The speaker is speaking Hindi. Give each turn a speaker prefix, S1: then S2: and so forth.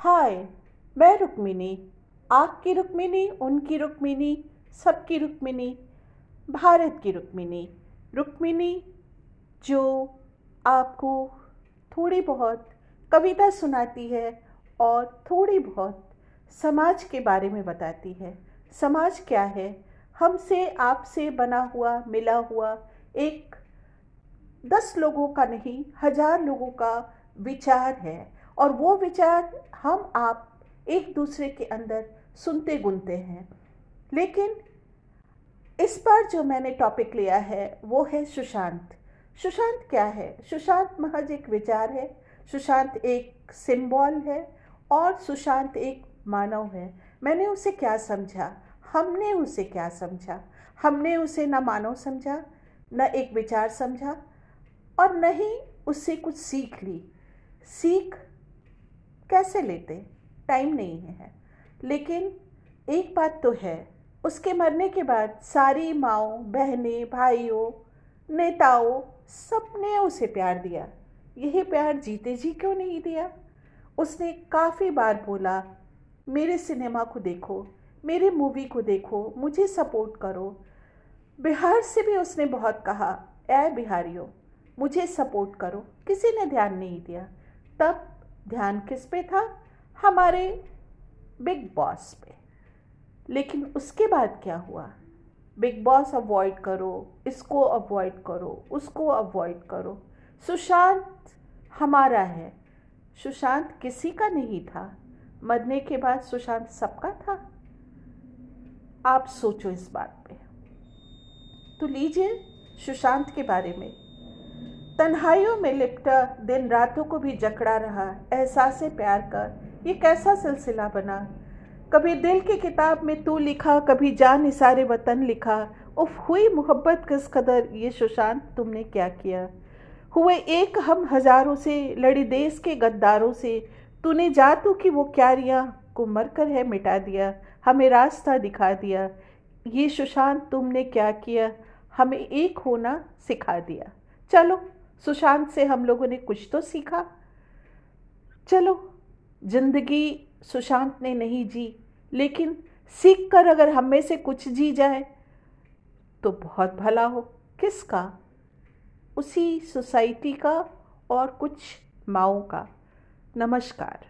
S1: हाय, मैं रुक्मिनी आपकी रुक्मिनी उनकी रुक्मिनी सबकी रुक्मिनी भारत की रुक्मिनी रुक्मिनी जो आपको थोड़ी बहुत कविता सुनाती है और थोड़ी बहुत समाज के बारे में बताती है। समाज क्या है? हमसे, आपसे बना हुआ, मिला हुआ एक दस लोगों का नहीं, हज़ार लोगों का विचार है। और वो विचार हम आप एक दूसरे के अंदर सुनते गुनते हैं। लेकिन इस बार जो मैंने टॉपिक लिया है, वो है सुशांत। सुशांत क्या है? सुशांत महज एक विचार है, सुशांत एक सिंबल है और सुशांत एक मानव है। मैंने उसे क्या समझा? हमने उसे क्या समझा? हमने उसे न मानव समझा, न एक विचार समझा और न ही उससे कुछ सीख ली। सीख कैसे लेते? टाइम नहीं है। लेकिन एक बात तो है, उसके मरने के बाद सारी माओ, बहनें, भाइयों, नेताओं सबने उसे प्यार दिया। यही प्यार जीते जी क्यों नहीं दिया? उसने काफ़ी बार बोला, मेरे सिनेमा को देखो, मेरे मूवी को देखो, मुझे सपोर्ट करो। बिहार से भी उसने बहुत कहा ए बिहारियों, मुझे सपोर्ट करो। किसी ने ध्यान नहीं दिया। तब ध्यान किस पे था? हमारे बिग बॉस पे। लेकिन उसके बाद क्या हुआ? बिग बॉस अवॉइड करो, इसको अवॉइड करो, उसको अवॉइड करो। सुशांत हमारा है। सुशांत किसी का नहीं था। मरने के बाद सुशांत सबका था। आप सोचो इस बात पे। तो लीजिए सुशांत के बारे में। तन्हाइयों में लिपटा, दिन रातों को भी जकड़ा रहा, एहसास प्यार का, ये कैसा सिलसिला बना? कभी दिल की किताब में तू लिखा, कभी जान इसारे वतन लिखा, उफ, हुई मोहब्बत किस कदर, ये सुशांत तुमने क्या किया? हुए एक हम हज़ारों से, लड़ी देश के गद्दारों से, तूने जातू की वो क्यारियाँ को मर कर है मिटा दिया, हमें रास्ता दिखा दिया, ये सुशांत तुमने क्या किया, हमें एक होना सिखा दिया। चलो सुशांत से हम लोगों ने कुछ तो सीखा। चलो, ज़िंदगी सुशांत ने नहीं जी, लेकिन सीख कर अगर हम में से कुछ जी जाए तो बहुत भला हो। किसका? उसी सोसाइटी का और कुछ माओ का। नमस्कार।